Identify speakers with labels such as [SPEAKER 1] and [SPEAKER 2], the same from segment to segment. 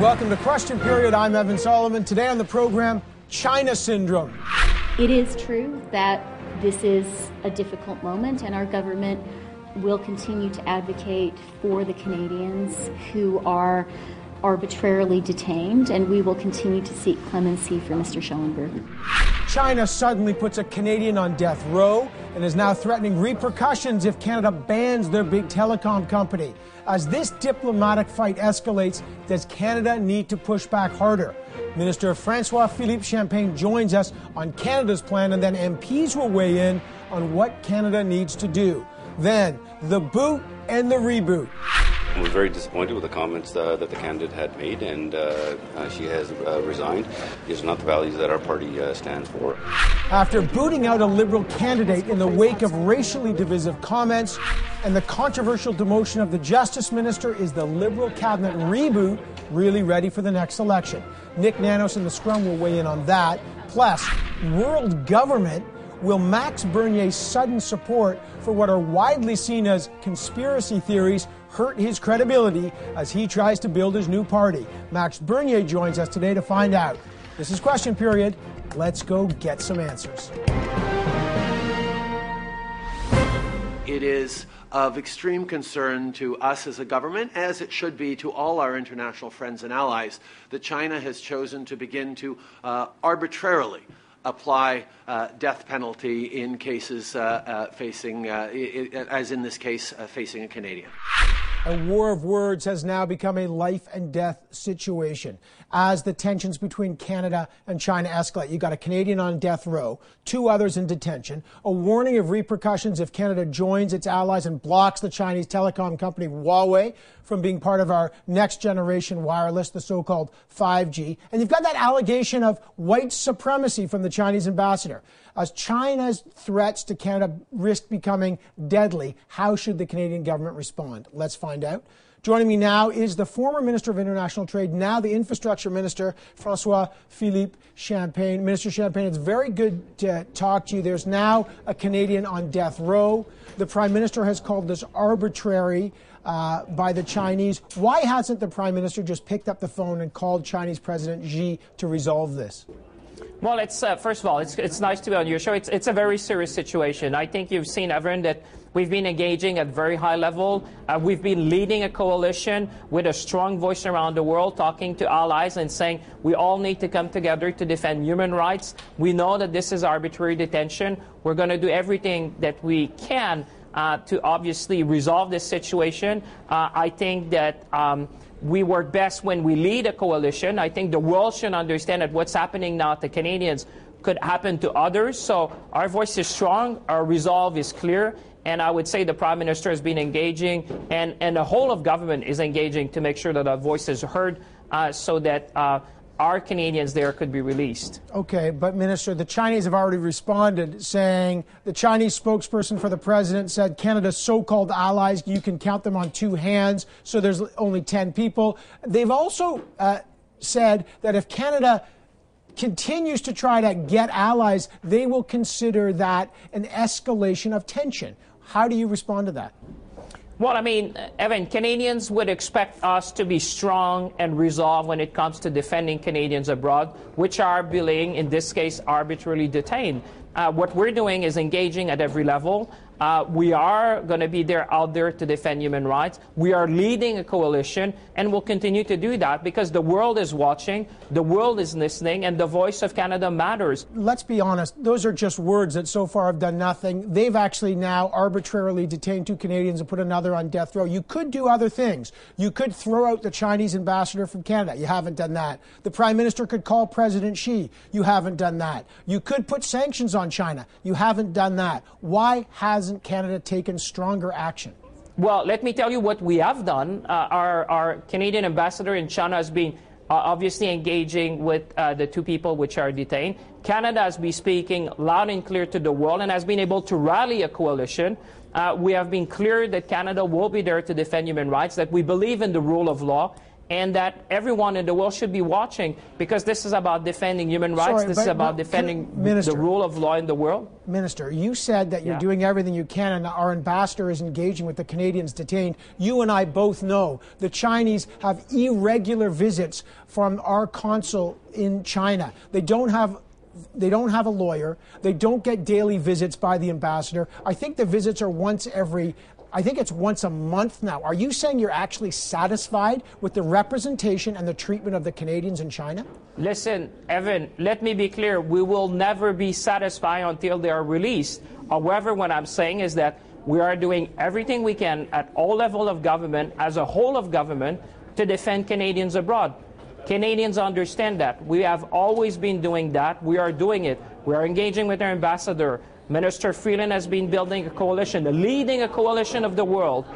[SPEAKER 1] Welcome to Question Period. I'm Evan Solomon. Today on the program, China Syndrome.
[SPEAKER 2] It is true that this is a difficult moment, and our government will continue to advocate for the Canadians who are arbitrarily detained, and we will continue to seek clemency for Mr. Schellenberg.
[SPEAKER 1] China suddenly puts a Canadian on death row and is now threatening repercussions if Canada bans their big telecom company. As this diplomatic fight escalates, does Canada need to push back harder? Minister Francois Philippe Champagne joins us on Canada's plan, and then MPs will weigh in on what Canada needs to do. Then, the boot and the reboot.
[SPEAKER 3] Was very disappointed with the comments uh, that the candidate had made, and uh, uh, she has resigned. These are not the values that our party stands for.
[SPEAKER 1] After booting out a Liberal candidate in the wake of racially divisive comments and the controversial demotion of the Justice Minister, is the Liberal cabinet reboot really ready for the next election? Nick Nanos and the Scrum will weigh in on that. Plus, world government will Max Bernier's sudden support for what are widely seen as conspiracy theories hurt his credibility as he tries to build his new party? Max Bernier joins us today to find out. This is Question Period. Let's go get some answers.
[SPEAKER 4] It is of extreme concern to us as a government, as it should be to all our international friends and allies, that China has chosen to begin to uh, arbitrarily apply uh, death penalty in cases uh, uh facing, uh, as in this case, uh, facing a Canadian.
[SPEAKER 1] A war of words has now become a life and death situation as the tensions between Canada and China escalate. You've got a Canadian on death row, two others in detention, a warning of repercussions if Canada joins its allies and blocks the Chinese telecom company Huawei from being part of our next generation wireless, the so called 5G. And you've got that allegation of white supremacy from the Chinese ambassador. As China's threats to Canada risk becoming deadly, how should the Canadian government respond? Let's find out. Joining me now is the former Minister of International Trade, now the Infrastructure Minister, Francois Philippe Champagne. Minister Champagne, it's very good to talk to you. There's now a Canadian on death row. The Prime Minister has called this arbitrary uh, by the Chinese. Why hasn't the Prime Minister just picked up the phone and called Chinese President Xi to resolve this?
[SPEAKER 5] Well, it's uh, first of all, it's it's nice to be on your show. It's it's a very serious situation. I think you've seen, Evan, that we've been engaging at very high level. Uh, we've been leading a coalition with a strong voice around the world, talking to allies and saying we all need to come together to defend human rights. We know that this is arbitrary detention. We're going to do everything that we can uh, to obviously resolve this situation. Uh, I think that. Um, we work best when we lead a coalition. I think the world should understand that what's happening now to Canadians could happen to others. So our voice is strong, our resolve is clear, and I would say the Prime Minister has been engaging, and, and the whole of government is engaging to make sure that our voice is heard uh, so that uh, our Canadians there could be released.
[SPEAKER 1] Okay, but Minister, the Chinese have already responded saying the Chinese spokesperson for the president said Canada's so called allies, you can count them on two hands, so there's only 10 people. They've also uh, said that if Canada continues to try to get allies, they will consider that an escalation of tension. How do you respond to that?
[SPEAKER 5] Well, I mean, Evan, Canadians would expect us to be strong and resolved when it comes to defending Canadians abroad, which are being, in this case, arbitrarily detained. Uh, what we're doing is engaging at every level. Uh, we are going to be there out there to defend human rights. We are leading a coalition, and we'll continue to do that because the world is watching, the world is listening, and the voice of Canada matters.
[SPEAKER 1] Let's be honest, those are just words that so far have done nothing. They've actually now arbitrarily detained two Canadians and put another on death row. You could do other things. You could throw out the Chinese ambassador from Canada. You haven't done that. The Prime Minister could call President Xi. You haven't done that. You could put sanctions on China. You haven't done that. Why has hasn't Canada taken stronger action?
[SPEAKER 5] Well, let me tell you what we have done. Uh, our, our, Canadian ambassador in China has been uh, obviously engaging with uh, the two people which are detained. Canada has been speaking loud and clear to the world and has been able to rally a coalition. Uh, we have been clear that Canada will be there to defend human rights, that we believe in the rule of law, and that everyone in the world should be watching because this is about defending human rights.
[SPEAKER 1] Sorry,
[SPEAKER 5] this
[SPEAKER 1] but-
[SPEAKER 5] is about
[SPEAKER 1] but-
[SPEAKER 5] defending
[SPEAKER 1] Minister-
[SPEAKER 5] the rule of law in the world.
[SPEAKER 1] Minister, you said that you're
[SPEAKER 5] Yeah.
[SPEAKER 1] doing everything you can, and our ambassador is engaging with the Canadians detained. You and I both know the Chinese have irregular visits from our consul in China. They don't have. They don't have a lawyer. They don't get daily visits by the ambassador. I think the visits are once every. I think it's once a month now. Are you saying you're actually satisfied with the representation and the treatment of the Canadians in China?
[SPEAKER 5] Listen, Evan, let me be clear. We will never be satisfied until they are released. However, what I'm saying is that we are doing everything we can at all levels of government, as a whole of government, to defend Canadians abroad. Canadians understand that. We have always been doing that. We are doing it. We are engaging with our ambassador. Minister Freeland has been building a coalition, leading a coalition of the world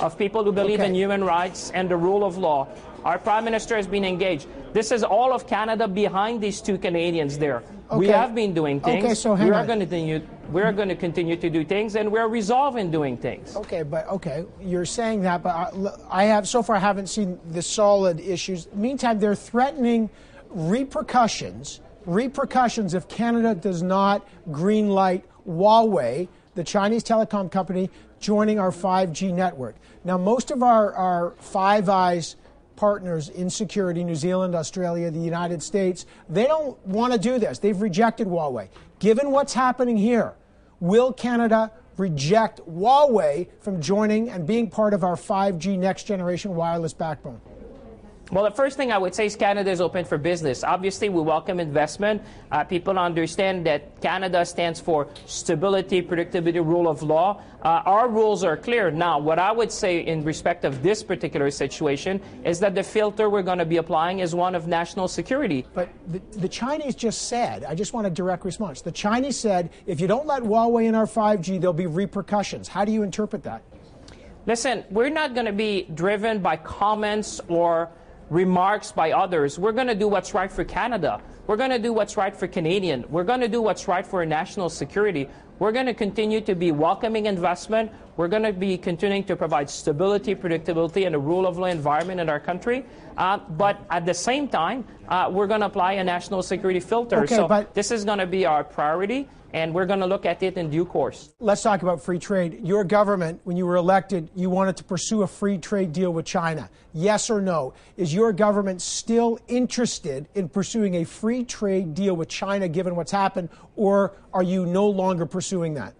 [SPEAKER 5] of people who believe in human rights and the rule of law. Our Prime Minister has been engaged. This is all of Canada behind these two Canadians there. We have been doing things.
[SPEAKER 1] Okay, so
[SPEAKER 5] we are
[SPEAKER 1] on.
[SPEAKER 5] going to continue. We are going to continue to do things, and we're resolving doing things.
[SPEAKER 1] Okay, but okay, you're saying that, but I, I have so far I haven't seen the solid issues. Meantime, they're threatening repercussions, repercussions if Canada does not green light Huawei, the Chinese telecom company, joining our 5G network. Now, most of our, our Five Eyes partners in security, New Zealand, Australia, the United States, they don't want to do this. They've rejected Huawei. Given what's happening here, will Canada reject Huawei from joining and being part of our 5G next generation wireless backbone?
[SPEAKER 5] Well, the first thing I would say is Canada is open for business. Obviously, we welcome investment. Uh, people understand that Canada stands for stability, predictability, rule of law. Uh, our rules are clear. Now, what I would say in respect of this particular situation is that the filter we're going to be applying is one of national security.
[SPEAKER 1] But the, the Chinese just said, I just want a direct response. The Chinese said, if you don't let Huawei in our 5G, there'll be repercussions. How do you interpret that?
[SPEAKER 5] Listen, we're not going to be driven by comments or remarks by others. We're going to do what's right for Canada. We're going to do what's right for Canadian. We're going to do what's right for national security. We're going to continue to be welcoming investment. We're going to be continuing to provide stability, predictability, and a rule of law environment in our country. Uh, but at the same time, uh, we're going to apply a national security filter.
[SPEAKER 1] Okay,
[SPEAKER 5] so this is going to be our priority, and we're going to look at it in due course.
[SPEAKER 1] Let's talk about free trade. Your government, when you were elected, you wanted to pursue a free trade deal with China. Yes or no? Is your government still interested in pursuing a free trade deal with China given what's happened, or are you no longer pursuing that?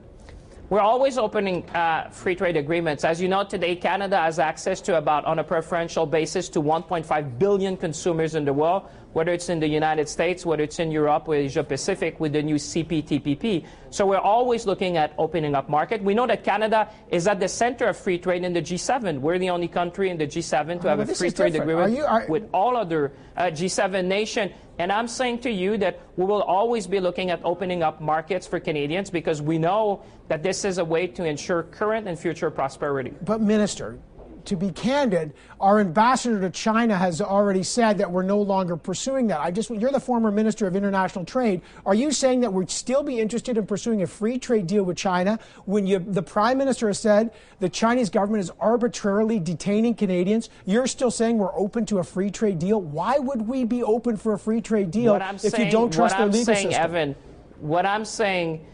[SPEAKER 5] We're always opening uh, free trade agreements. As you know, today Canada has access to about, on a preferential basis, to 1.5 billion consumers in the world, whether it's in the United States, whether it's in Europe or Asia Pacific with the new CPTPP. So we're always looking at opening up market. We know that Canada is at the center of free trade in the G7. We're the only country in the G7 to have a free trade
[SPEAKER 1] different.
[SPEAKER 5] agreement
[SPEAKER 1] Are you- are-
[SPEAKER 5] with all other uh, G7 nations. And I'm saying to you that we will always be looking at opening up markets for Canadians because we know that this is a way to ensure current and future prosperity.
[SPEAKER 1] But, Minister, to be candid, our ambassador to China has already said that we're no longer pursuing that. I just, you're the former Minister of International Trade. Are you saying that we'd still be interested in pursuing a free trade deal with China when you, the Prime Minister has said the Chinese government is arbitrarily detaining Canadians? You're still saying we're open to a free trade deal? Why would we be open for a free trade deal if
[SPEAKER 5] saying,
[SPEAKER 1] you don't trust
[SPEAKER 5] what
[SPEAKER 1] their
[SPEAKER 5] I'm
[SPEAKER 1] legal
[SPEAKER 5] saying,
[SPEAKER 1] system?
[SPEAKER 5] Evan, what I'm saying,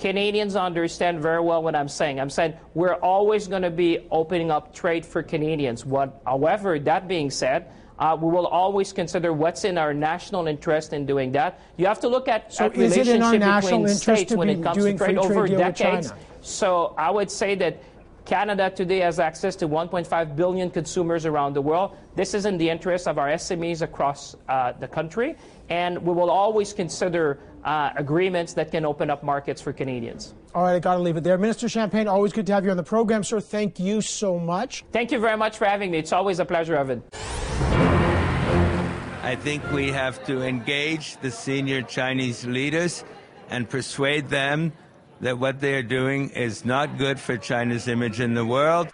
[SPEAKER 5] Canadians understand very well what I'm saying. I'm saying we're always going to be opening up trade for Canadians. What, however, that being said, uh, we will always consider what's in our national interest in doing that. You have to look at,
[SPEAKER 1] So
[SPEAKER 5] at
[SPEAKER 1] is in our
[SPEAKER 5] relationship between states when it comes to trade over decades. So I would say that Canada today has access to 1.5 billion consumers around the world. This is in the interest of our SMEs across uh, the country, and we will always consider uh, agreements that can open up markets for Canadians.
[SPEAKER 1] All right, I got to leave it there. Minister Champagne, always good to have you on the program, sir. Thank you so much.
[SPEAKER 5] Thank you very much for having me. It's always a pleasure, Evan.
[SPEAKER 6] I think we have to engage the senior Chinese leaders and persuade them that what they are doing is not good for China's image in the world.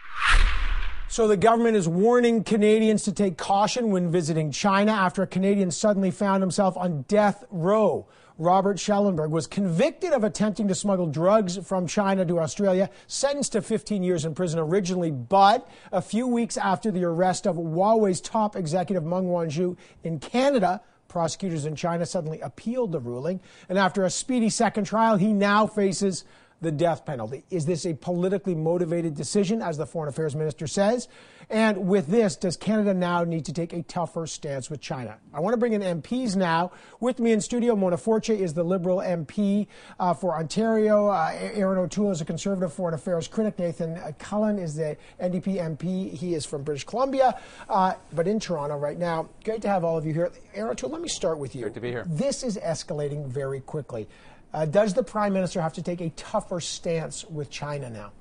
[SPEAKER 1] So the government is warning Canadians to take caution when visiting China after a Canadian suddenly found himself on death row. Robert Schellenberg, was convicted of attempting to smuggle drugs from China to Australia, sentenced to 15 years in prison originally, but a few weeks after the arrest of Huawei's top executive Meng Wanzhou in Canada, prosecutors in China suddenly appealed the ruling. And after a speedy second trial, he now faces the death penalty. Is this a politically motivated decision, as the Foreign Affairs Minister says? And with this, does Canada now need to take a tougher stance with China? I want to bring in MPs now. With me in studio, Mona Fortier is the Liberal MP uh, for Ontario. Uh, Erin O'Toole is a Conservative Foreign Affairs critic. Nathan Cullen is the NDP MP. He is from British Columbia, uh, but in Toronto right now. Great to have all of you here. Erin O'Toole, let me start with you.
[SPEAKER 7] Great to be here.
[SPEAKER 1] This is escalating very quickly. Uh, does the Prime Minister have to take a tougher stance with China now?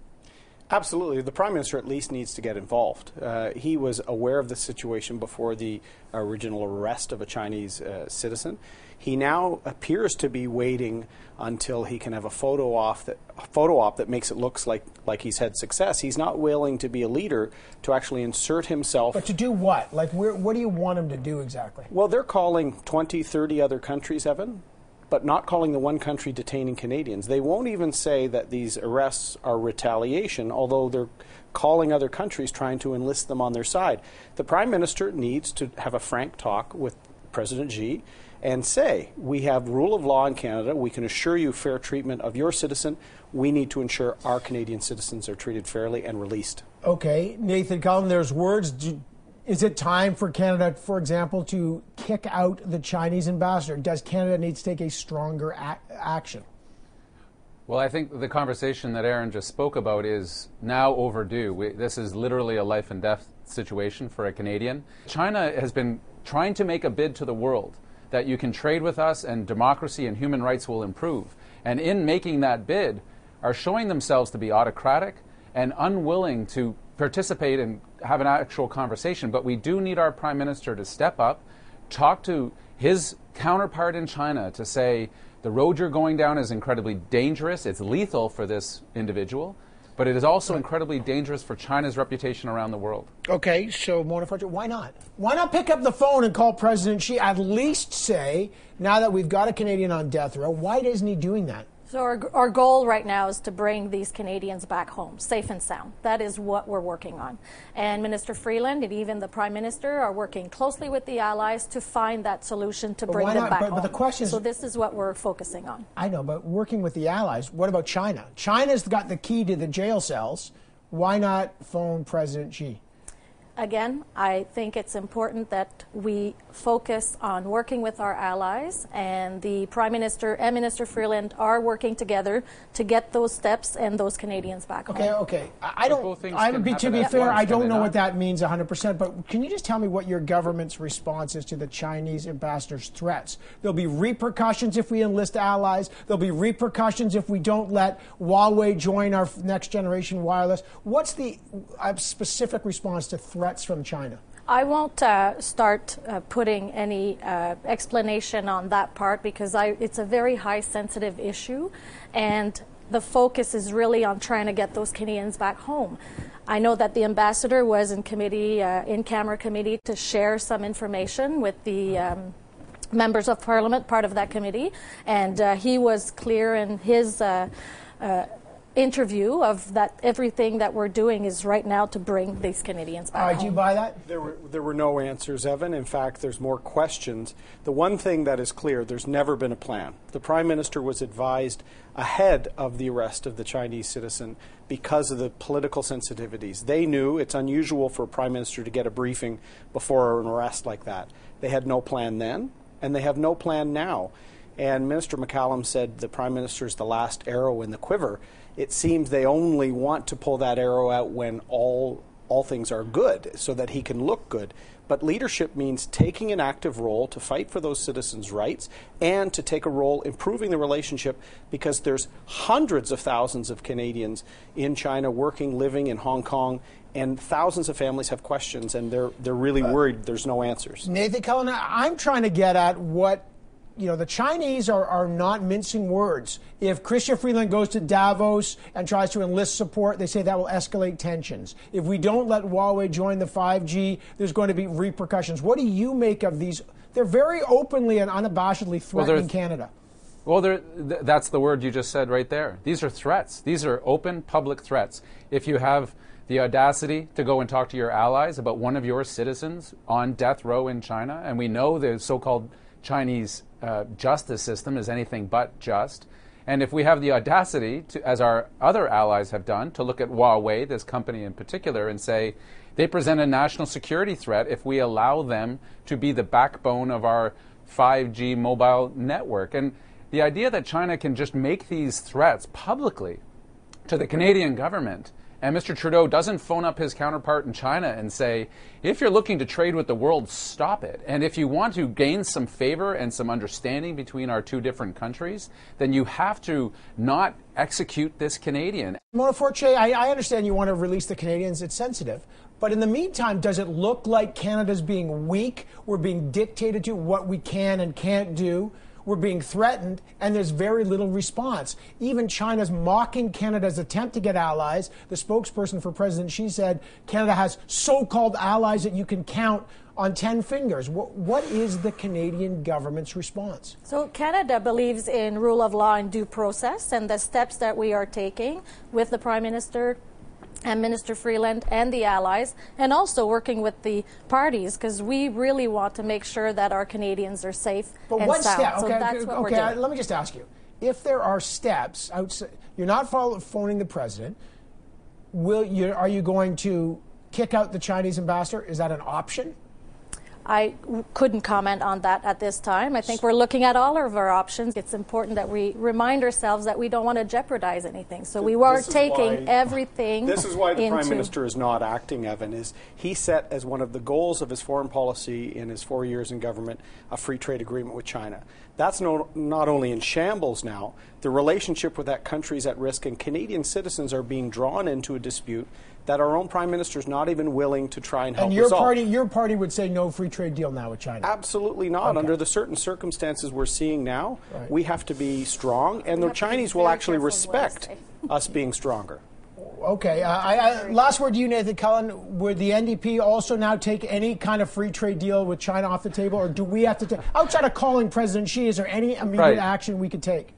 [SPEAKER 8] Absolutely. The Prime Minister at least needs to get involved. Uh, he was aware of the situation before the original arrest of a Chinese uh, citizen. He now appears to be waiting until he can have a photo off that photo op that makes it look like like he's had success. He's not willing to be a leader to actually insert himself.
[SPEAKER 1] But to do what? Like, where, what do you want him to do exactly?
[SPEAKER 8] Well, they're calling 20, 30 other countries, Evan, but not calling the one country detaining Canadians. They won't even say that these arrests are retaliation, although they're calling other countries trying to enlist them on their side. The Prime Minister needs to have a frank talk with President Xi and say, we have rule of law in Canada. We can assure you fair treatment of your citizen. We need to ensure our Canadian citizens are treated fairly and released.
[SPEAKER 1] Okay, Nathan Cullen, there's words. Is it time for Canada, for example, to kick out the Chinese ambassador? Does Canada need to take a stronger a- action?
[SPEAKER 7] Well, I think the conversation that Erin just spoke about is now overdue. We, this is literally a life and death situation for a Canadian. China has been trying to make a bid to the world that you can trade with us and democracy and human rights will improve. And in making that bid, are showing themselves to be autocratic and unwilling to participate and have an actual conversation. But we do need our prime minister to step up, talk to his counterpart in China to say the road you're going down is incredibly dangerous, it's lethal for this individual. But it is also incredibly dangerous for China's reputation around the world.
[SPEAKER 1] Okay, so Mona why not? Why not pick up the phone and call President Xi? At least say, now that we've got a Canadian on death row, why isn't he doing that?
[SPEAKER 9] So our, our goal right now is to bring these Canadians back home, safe and sound. That is what we're working on. And Minister Freeland and even the Prime Minister are working closely with the allies to find that solution to
[SPEAKER 1] But
[SPEAKER 9] bring them
[SPEAKER 1] not?
[SPEAKER 9] back
[SPEAKER 1] But-
[SPEAKER 9] home.
[SPEAKER 1] but the question
[SPEAKER 9] so this is what we're focusing on.
[SPEAKER 1] I know, but working with the allies, what about China? China's got the key to the jail cells. Why not phone President Xi?
[SPEAKER 9] Again, I think it's important that we focus on working with our allies, and the Prime Minister and Minister Freeland are working together to get those steps and those Canadians back
[SPEAKER 1] Okay,
[SPEAKER 9] home.
[SPEAKER 1] okay. I I don't.
[SPEAKER 7] both things
[SPEAKER 1] I
[SPEAKER 7] can
[SPEAKER 1] would be to be fair. I don't know
[SPEAKER 7] not?
[SPEAKER 1] what that means 100. percent But can you just tell me what your government's response is to the Chinese ambassador's threats? There'll be repercussions if we enlist allies. There'll be repercussions if we don't let Huawei join our next generation wireless. What's the uh, specific response to threats from China?
[SPEAKER 9] I won't uh, start uh, putting any uh, explanation on that part because I, it's a very high sensitive issue, and the focus is really on trying to get those Canadians back home. I know that the ambassador was in committee, uh, in camera committee, to share some information with the. Um, Members of Parliament, part of that committee, and uh, he was clear in his uh, interview of that everything that we're doing is right now to bring these Canadians back
[SPEAKER 1] All right,
[SPEAKER 9] home.
[SPEAKER 1] do you buy that?
[SPEAKER 8] There were, there were no answers, Evan. In fact, there's more questions. The one thing that is clear there's never been a plan. The Prime Minister was advised ahead of the arrest of the Chinese citizen because of the political sensitivities. They knew it's unusual for a Prime Minister to get a briefing before an arrest like that. They had no plan then, and they have no plan now. And Minister McCallum said the Prime Minister is the last arrow in the quiver. It seems they only want to pull that arrow out when all all things are good so that he can look good. But leadership means taking an active role to fight for those citizens' rights and to take a role improving the relationship because there's hundreds of thousands of Canadians in China working, living in Hong Kong, and thousands of families have questions and they're they're really worried there's no answers.
[SPEAKER 1] Nathan Cullen, I'm trying to get at what you know, the Chinese are, are not mincing words. If Chrystia Freeland goes to Davos and tries to enlist support, they say that will escalate tensions. If we don't let Huawei join the 5G, there's going to be repercussions. What do you make of these? They're very openly and unabashedly threatening
[SPEAKER 7] there's-
[SPEAKER 1] Canada.
[SPEAKER 7] Well, th- that's the word you just said right there. These are threats. These are open public threats. If you have the audacity to go and talk to your allies about one of your citizens on death row in China, and we know the so called Chinese uh, justice system is anything but just. And if we have the audacity, to, as our other allies have done, to look at Huawei, this company in particular, and say they present a national security threat if we allow them to be the backbone of our 5G mobile network. And the idea that China can just make these threats publicly to the Canadian government and Mr. Trudeau doesn't phone up his counterpart in China and say, if you're looking to trade with the world, stop it. And if you want to gain some favor and some understanding between our two different countries, then you have to not execute this Canadian.
[SPEAKER 1] Mona I, I understand you want to release the Canadians. It's sensitive. But in the meantime, does it look like Canada's being weak? We're being dictated to what we can and can't do we're being threatened, and there's very little response. Even China's mocking Canada's attempt to get allies. The spokesperson for President Xi said Canada has so called allies that you can count on 10 fingers. What, what is the Canadian government's response?
[SPEAKER 9] So, Canada believes in rule of law and due process, and the steps that we are taking with the Prime Minister and Minister Freeland and the allies, and also working with the parties because we really want to make sure that our Canadians are safe
[SPEAKER 1] but
[SPEAKER 9] and sound.
[SPEAKER 1] Step, okay,
[SPEAKER 9] so that's what
[SPEAKER 1] okay,
[SPEAKER 9] we're doing.
[SPEAKER 1] let me just ask you: if there are steps outside, you're not phoning the president. Will you? Are you going to kick out the Chinese ambassador? Is that an option?
[SPEAKER 9] I couldn't comment on that at this time. I think we're looking at all of our options. It's important that we remind ourselves that we don't want to jeopardize anything. So we are taking
[SPEAKER 8] why,
[SPEAKER 9] everything.
[SPEAKER 8] This is why the Prime Minister is not acting, Evan, is he set as one of the goals of his foreign policy in his four years in government a free trade agreement with China. That's no, not only in shambles now, the relationship with that country is at risk, and Canadian citizens are being drawn into a dispute that our own prime minister is not even willing to try and help
[SPEAKER 1] and your
[SPEAKER 8] resolve.
[SPEAKER 1] party your party would say no free trade deal now with China
[SPEAKER 8] absolutely not
[SPEAKER 1] okay.
[SPEAKER 8] under the certain circumstances we're seeing now
[SPEAKER 1] right.
[SPEAKER 8] we have to be strong and we the Chinese will actually respect us being stronger
[SPEAKER 1] Okay. Uh, I, I, last word to you, Nathan Cullen. Would the NDP also now take any kind of free trade deal with China off the table, or do we have to take, outside of calling President Xi, is there any immediate
[SPEAKER 7] right.
[SPEAKER 1] action we could take?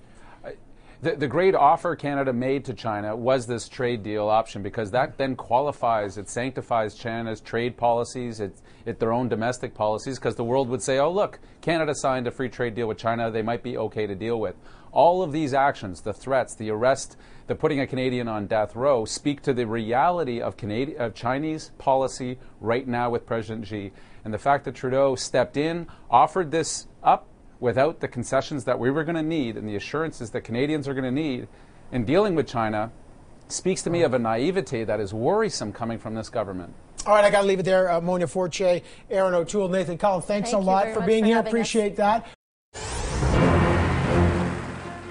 [SPEAKER 7] The, the great offer Canada made to China was this trade deal option because that then qualifies, it sanctifies China's trade policies, it, it their own domestic policies, because the world would say, oh, look, Canada signed a free trade deal with China, they might be okay to deal with. All of these actions, the threats, the arrest, the putting a Canadian on death row, speak to the reality of, Canadi- of Chinese policy right now with President Xi. And the fact that Trudeau stepped in, offered this up, without the concessions that we were going to need and the assurances that Canadians are going to need in dealing with China speaks to me of a naivete that is worrisome coming from this government.
[SPEAKER 1] All right, I got to leave it there. Uh, Mona Fortier, Erin O'Toole, Nathan Cullen, thanks
[SPEAKER 9] Thank
[SPEAKER 1] a lot for being
[SPEAKER 9] for
[SPEAKER 1] here. Appreciate
[SPEAKER 9] us.
[SPEAKER 1] that.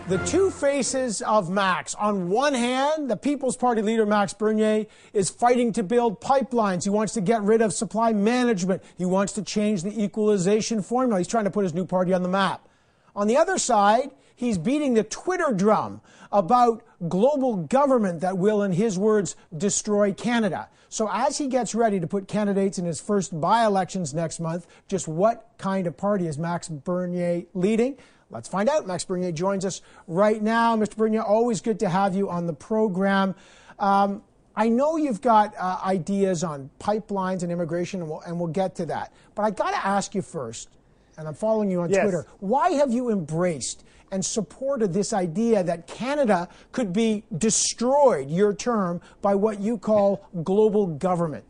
[SPEAKER 1] The two faces of Max. On one hand, the People's Party leader, Max Bernier, is fighting to build pipelines. He wants to get rid of supply management. He wants to change the equalization formula. He's trying to put his new party on the map. On the other side, he's beating the Twitter drum about global government that will, in his words, destroy Canada. So as he gets ready to put candidates in his first by-elections next month, just what kind of party is Max Bernier leading? Let's find out. Max Bernier joins us right now. Mr. Bernier, always good to have you on the program. Um, I know you've got uh, ideas on pipelines and immigration, and we'll, and we'll get to that. But I got to ask you first, and I'm following you on
[SPEAKER 10] yes.
[SPEAKER 1] Twitter. Why have you embraced and supported this idea that Canada could be destroyed, your term, by what you call global government?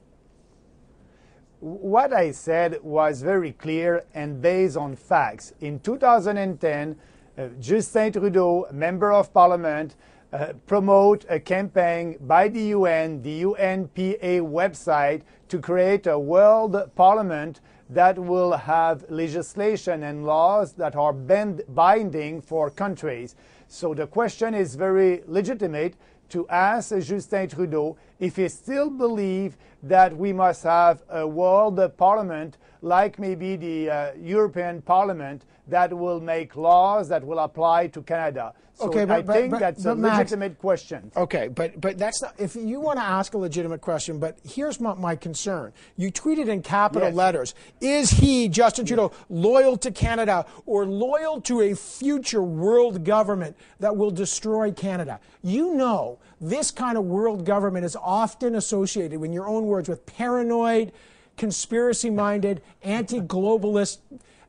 [SPEAKER 10] What I said was very clear and based on facts. In 2010, uh, Justin Trudeau, member of parliament, uh, promote a campaign by the UN, the UNPA website, to create a world parliament that will have legislation and laws that are bend- binding for countries. So the question is very legitimate to ask Justin Trudeau if he still believes that we must have a world parliament like maybe the uh, European Parliament that will make laws that will apply to Canada. So
[SPEAKER 1] okay, but,
[SPEAKER 10] I think
[SPEAKER 1] but,
[SPEAKER 10] that's
[SPEAKER 1] but,
[SPEAKER 10] a
[SPEAKER 1] Max,
[SPEAKER 10] legitimate question.
[SPEAKER 1] Okay, but but that's not. If you want to ask a legitimate question, but here's my, my concern. You tweeted in capital
[SPEAKER 10] Yes.
[SPEAKER 1] letters: Is he Justin Trudeau loyal to Canada or loyal to a future world government that will destroy Canada? You know, this kind of world government is often associated, in your own words, with paranoid, conspiracy-minded, anti-globalist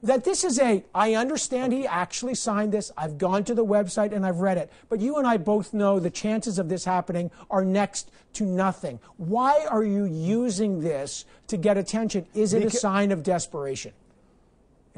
[SPEAKER 1] that this is a I understand he actually signed this. I've gone to the website and I've read it. But you and I both know the chances of this happening are next to nothing. Why are you using this to get attention? Is it a sign of desperation?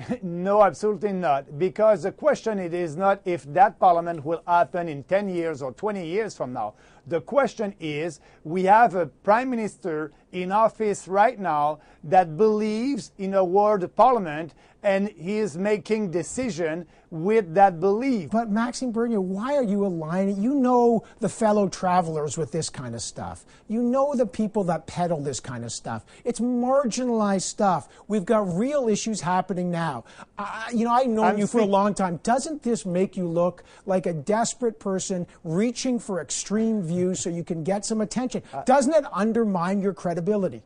[SPEAKER 10] No, absolutely not. Because the question it is not if that parliament will happen in 10 years or 20 years from now. The question is we have a prime minister in office right now that believes in a world parliament and he is making decision with that belief.
[SPEAKER 1] But Maxime Bernier, why are you aligning? You know the fellow travelers with this kind of stuff. You know the people that peddle this kind of stuff. It's marginalized stuff. We've got real issues happening now. I you know, I've known
[SPEAKER 10] I'm
[SPEAKER 1] you for a long time. Doesn't this make you look like a desperate person reaching for extreme views so you can get some attention? Uh, Doesn't it undermine your credibility?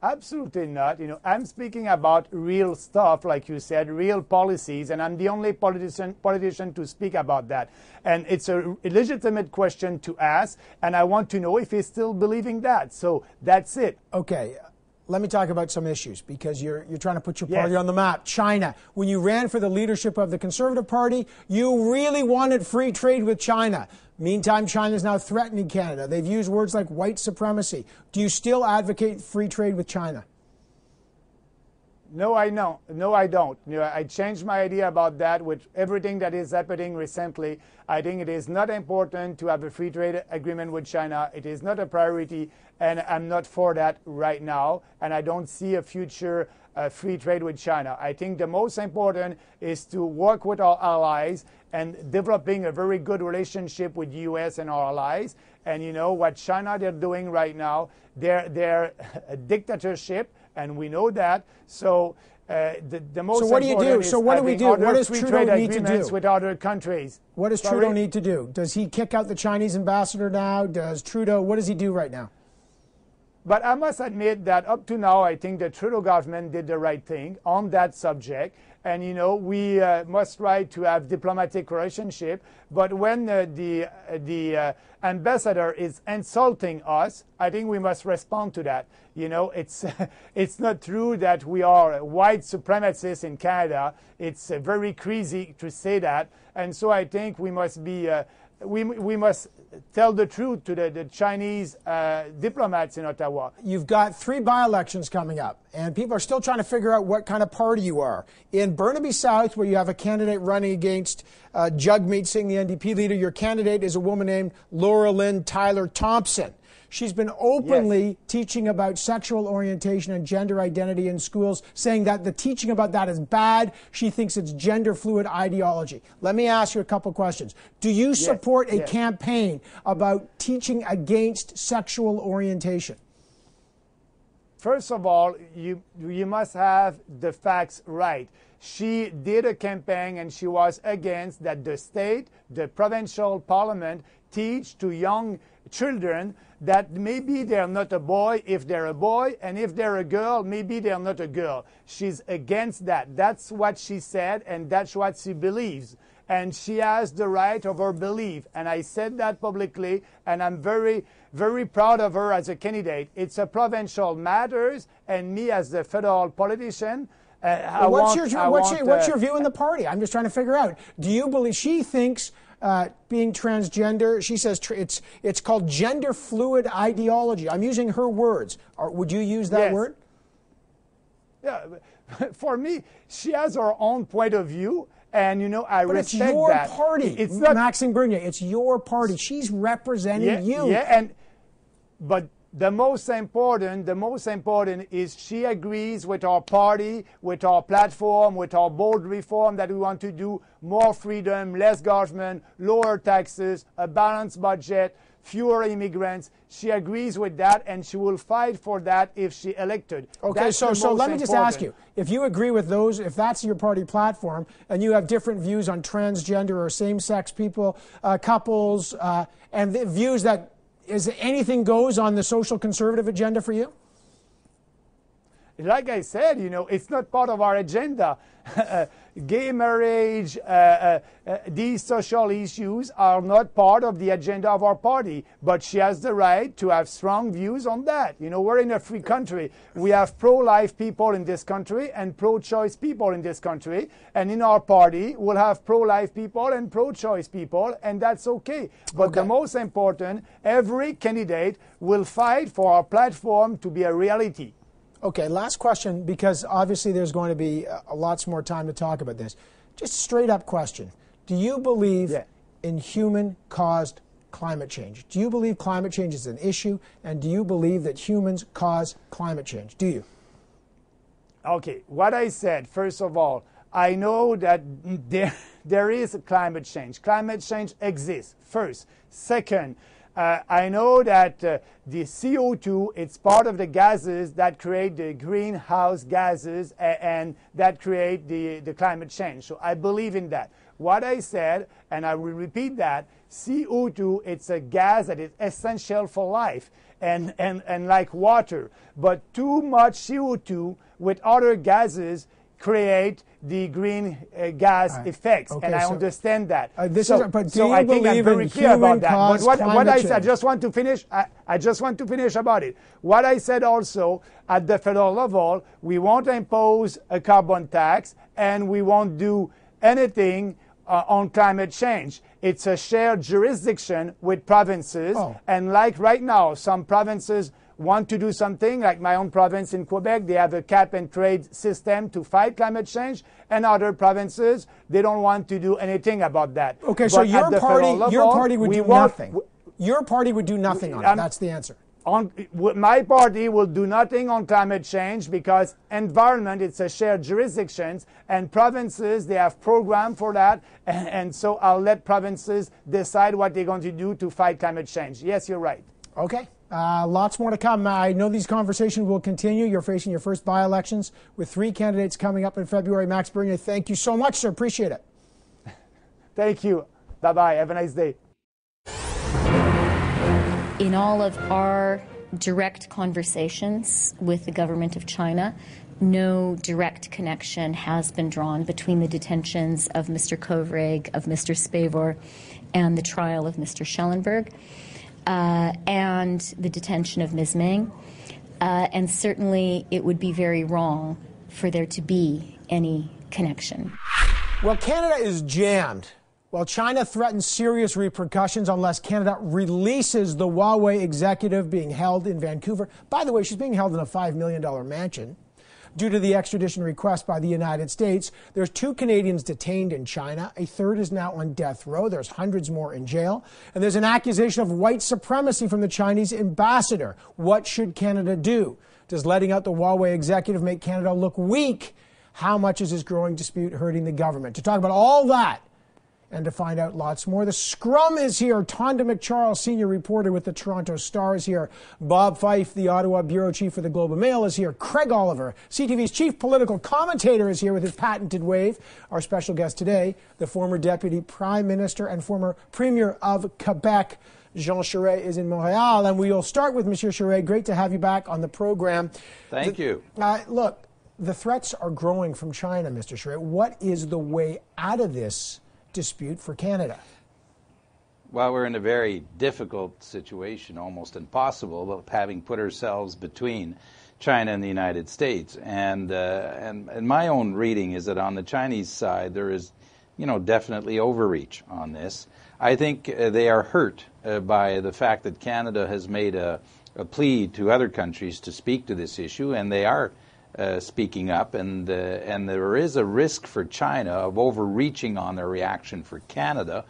[SPEAKER 10] Absolutely not. You know, I'm speaking about real stuff, like you said, real policies, and I'm the only politician politician to speak about that. And it's a legitimate question to ask, and I want to know if he's still believing that. So that's it.
[SPEAKER 1] Okay, let me talk about some issues because you're you're trying to put your
[SPEAKER 10] Yes.
[SPEAKER 1] party on the map. China. When you ran for the leadership of the Conservative Party, you really wanted free trade with China. Meantime, China is now threatening Canada. They've used words like white supremacy. Do you still advocate free trade with China?
[SPEAKER 10] No, I know. No, I don't. You know, I changed my idea about that with everything that is happening recently. I think it is not important to have a free trade agreement with China. It is not a priority, and I'm not for that right now. And I don't see a future uh, free trade with China. I think the most important is to work with our allies and developing a very good relationship with the U.S. and our allies. And you know what China they're doing right now? They're they're a dictatorship and we know that. So uh, the, the most
[SPEAKER 1] So what do you do?
[SPEAKER 10] is
[SPEAKER 1] So what do we do? What does Trudeau need to do?
[SPEAKER 10] with other countries?
[SPEAKER 1] What does
[SPEAKER 10] Sorry?
[SPEAKER 1] Trudeau need to do? Does he kick out the Chinese ambassador now? Does Trudeau, what does he do right now?
[SPEAKER 10] But I must admit that up to now, I think the Trudeau government did the right thing on that subject. And you know, we uh, must try to have diplomatic relationship. But when uh, the uh, the uh, ambassador is insulting us, I think we must respond to that. You know, it's it's not true that we are white supremacists in Canada. It's uh, very crazy to say that. And so I think we must be uh, we, we must tell the truth to the, the Chinese uh, diplomats in Ottawa.
[SPEAKER 1] You've got three by elections coming up, and people are still trying to figure out what kind of party you are. In Burnaby South, where you have a candidate running against uh, Jagmeet Singh, the NDP leader, your candidate is a woman named Laura Lynn Tyler Thompson. She's been openly teaching about sexual orientation and gender identity in schools, saying that the teaching about that is bad. She thinks it's gender fluid ideology. Let me ask you a couple questions. Do you support a
[SPEAKER 10] yes.
[SPEAKER 1] campaign about teaching against sexual orientation?
[SPEAKER 10] First of all, you, you must have the facts right. She did a campaign and she was against that the state, the provincial parliament, teach to young children that maybe they're not a boy if they're a boy, and if they're a girl, maybe they're not a girl. She's against that. That's what she said, and that's what she believes. And she has the right of her belief. And I said that publicly, and I'm very, very proud of her as a candidate. It's a provincial matters, and me as the federal politician, uh,
[SPEAKER 1] what's
[SPEAKER 10] want-
[SPEAKER 1] your what's
[SPEAKER 10] want,
[SPEAKER 1] your what's
[SPEAKER 10] uh,
[SPEAKER 1] your view in the party? I'm just trying to figure out. Do you believe she thinks uh, being transgender? She says tr- it's it's called gender fluid ideology. I'm using her words. Or would you use that
[SPEAKER 10] Yes.
[SPEAKER 1] word?
[SPEAKER 10] Yeah, for me, she has her own point of view, and you know I
[SPEAKER 1] But it's your
[SPEAKER 10] that.
[SPEAKER 1] party.
[SPEAKER 10] It's not
[SPEAKER 1] Maxime Bernier. It's your party. She's representing
[SPEAKER 10] yeah,
[SPEAKER 1] you.
[SPEAKER 10] Yeah, and but the most important, the most important is she agrees with our party, with our platform, with our bold reform that we want to do more freedom, less government, lower taxes, a balanced budget, fewer immigrants. She agrees with that, and she will fight for that if she elected.
[SPEAKER 1] Okay,
[SPEAKER 10] That's
[SPEAKER 1] so so let me just ask you: if you agree with those, if that's your party platform, and you have different views on transgender or same-sex people, uh, couples, uh, and the views that is anything goes on the social conservative agenda for you?
[SPEAKER 10] like I said, you know, it's not part of our agenda. Gay marriage, uh, uh, uh, these social issues are not part of the agenda of our party. But she has the right to have strong views on that. You know, we're in a free country. We have pro-life people in this country and pro-choice people in this country. And in our party, we'll have pro-life people and pro-choice people, and that's okay. But the most important, every candidate will fight for our platform to be a reality.
[SPEAKER 1] Okay, last question because obviously there's going to be uh, lots more time to talk about this. Just straight up question: Do you believe
[SPEAKER 10] Yeah.
[SPEAKER 1] in human-caused climate change? Do you believe climate change is an issue, and do you believe that humans cause climate change? Do you?
[SPEAKER 10] Okay, what I said, first of all, I know that there, there is climate change. Climate change exists, first. Second, uh, I know that uh, the CO2, it's part of the gases that create the greenhouse gases a- and that create the, the climate change. So I believe in that. What I said, and I will repeat that, CO2, it's a gas that is essential for life and, and, and like water. But too much CO2 with other gases create the green uh, gas
[SPEAKER 1] right.
[SPEAKER 10] effects,
[SPEAKER 1] Okay,
[SPEAKER 10] and I
[SPEAKER 1] so-
[SPEAKER 10] understand that.
[SPEAKER 1] Uh, this
[SPEAKER 10] so,
[SPEAKER 1] is- but do
[SPEAKER 10] so
[SPEAKER 1] you
[SPEAKER 10] I think I'm
[SPEAKER 1] believe
[SPEAKER 10] very clear about that. But what, what I said, I just want to finish. I, I just want to finish about it. What I said also at the federal level, we won't impose a carbon tax, and we won't do anything uh, on climate change. It's a shared jurisdiction with provinces,
[SPEAKER 1] Oh.
[SPEAKER 10] and like right now, some provinces want to do something, like my own province in Quebec, they have a cap and trade system to fight climate change, and other provinces, they don't want to do anything about that.
[SPEAKER 1] Okay, so
[SPEAKER 10] But at
[SPEAKER 1] your party,
[SPEAKER 10] federal
[SPEAKER 1] your party would do nothing.
[SPEAKER 10] w-
[SPEAKER 1] Your party would do nothing on it.
[SPEAKER 10] I'm-
[SPEAKER 1] That's the answer.
[SPEAKER 10] on my party will do nothing on climate change because environment it's a shared jurisdiction and provinces they have program for that and, and so I'll let provinces decide what they're going to do to fight climate change. Yes, you're right.
[SPEAKER 1] Okay. Uh, lots more to come. I know these conversations will continue. You're facing your first by elections with three candidates coming up in February. Max Bernier, thank you so much, sir. Appreciate it.
[SPEAKER 10] Thank you. Bye bye. Have a nice day.
[SPEAKER 2] In all of our direct conversations with the government of China, no direct connection has been drawn between the detentions of Mr. Kovrig, of Mr. Spavor, and the trial of Mr. Schellenberg, uh, and the detention of Ms. Meng. Uh, and certainly it would be very wrong for there to be any connection.
[SPEAKER 1] Well, Canada is jammed. While China threatens serious repercussions unless Canada releases the Huawei executive being held in Vancouver. By the way, she's being held in a $5 million mansion. Due to the extradition request by the United States, there's two Canadians detained in China. A third is now on death row. There's hundreds more in jail. And there's an accusation of white supremacy from the Chinese ambassador. What should Canada do? Does letting out the Huawei executive make Canada look weak? How much is this growing dispute hurting the government? To talk about all that and to find out lots more, the scrum is here. Tonda MacCharles, senior reporter with the Toronto Star, is here. Bob Fife, the Ottawa bureau chief for the Globe and Mail, is here. Craig Oliver, CTV's chief political commentator, is here with his patented wave. Our special guest today, the former deputy prime minister and former premier of Quebec. Jean Charest is in Montreal, and we will start with Monsieur Charest. Great to have you back on the program.
[SPEAKER 11] Thank
[SPEAKER 1] The-
[SPEAKER 11] you.
[SPEAKER 1] Uh, look, the threats are growing from China, Mr. Charest. What is the way out of this dispute for Canada?
[SPEAKER 11] Well, we're in a very difficult situation, almost impossible, of having put ourselves between China and the United States. And, uh, and and my own reading is that on the Chinese side there is, you know, definitely overreach on this. I think uh, they are hurt uh, by the fact that Canada has made a, a plea to other countries to speak to this issue, and they are. Uh, speaking up, and uh, and there is a risk for China of overreaching on their reaction for Canada,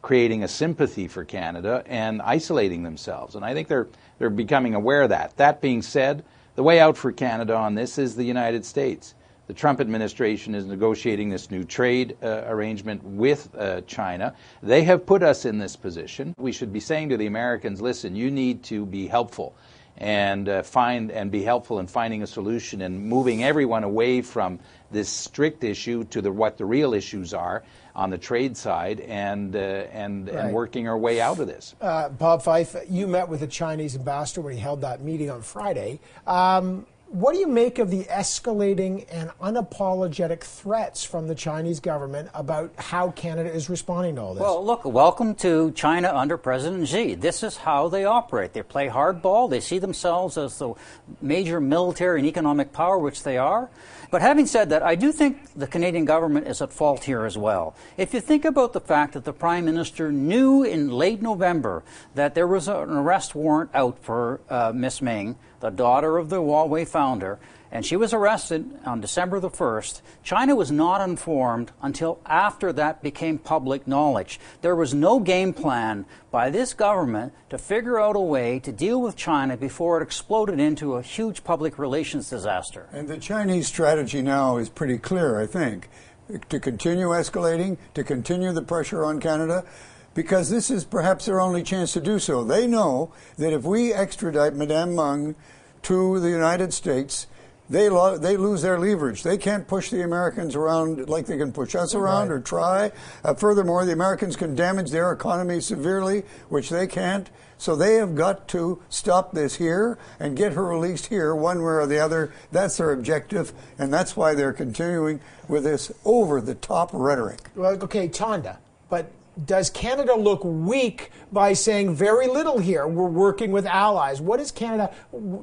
[SPEAKER 11] creating a sympathy for Canada and isolating themselves. And I think they're they're becoming aware of that. That being said, the way out for Canada on this is the United States. The Trump administration is negotiating this new trade uh, arrangement with uh, China. They have put us in this position. We should be saying to the Americans, listen, you need to be helpful and uh, find and be helpful in finding a solution and moving everyone away from this strict issue to the, what the real issues are on the trade side and uh, and
[SPEAKER 1] Right.
[SPEAKER 11] and working our way out of this.
[SPEAKER 1] Uh, Bob Fife, you met with the Chinese ambassador when he held that meeting on Friday. Um, what do you make of the escalating and unapologetic threats from the Chinese government about how Canada is responding to all this?
[SPEAKER 12] Well, look, welcome to China under President Xi. This is how they operate. They play hardball. They see themselves as the major military and economic power, which they are. But having said that, I do think the Canadian government is at fault here as well. If you think about the fact that the Prime Minister knew in late November that there was an arrest warrant out for uh, Miss Ming, the daughter of the Huawei founder, and she was arrested on December the 1st. China was not informed until after that became public knowledge. There was no game plan by this government to figure out a way to deal with China before it exploded into a huge public relations disaster.
[SPEAKER 13] And the Chinese strategy now is pretty clear, I think, to continue escalating, to continue the pressure on Canada, because this is perhaps their only chance to do so. They know that if we extradite Madame Meng to the United States, they, lo- they lose their leverage. They can't push the Americans around like they can push us around
[SPEAKER 1] Right.
[SPEAKER 13] or try. Uh, furthermore, the Americans can damage their economy severely, which they can't. So they have got to stop this here and get her released here, one way or the other. That's their objective, and that's why they're continuing with this over the top rhetoric.
[SPEAKER 1] Well, okay, Tonda, but does Canada look weak by saying very little here? We're working with allies. What is Canada?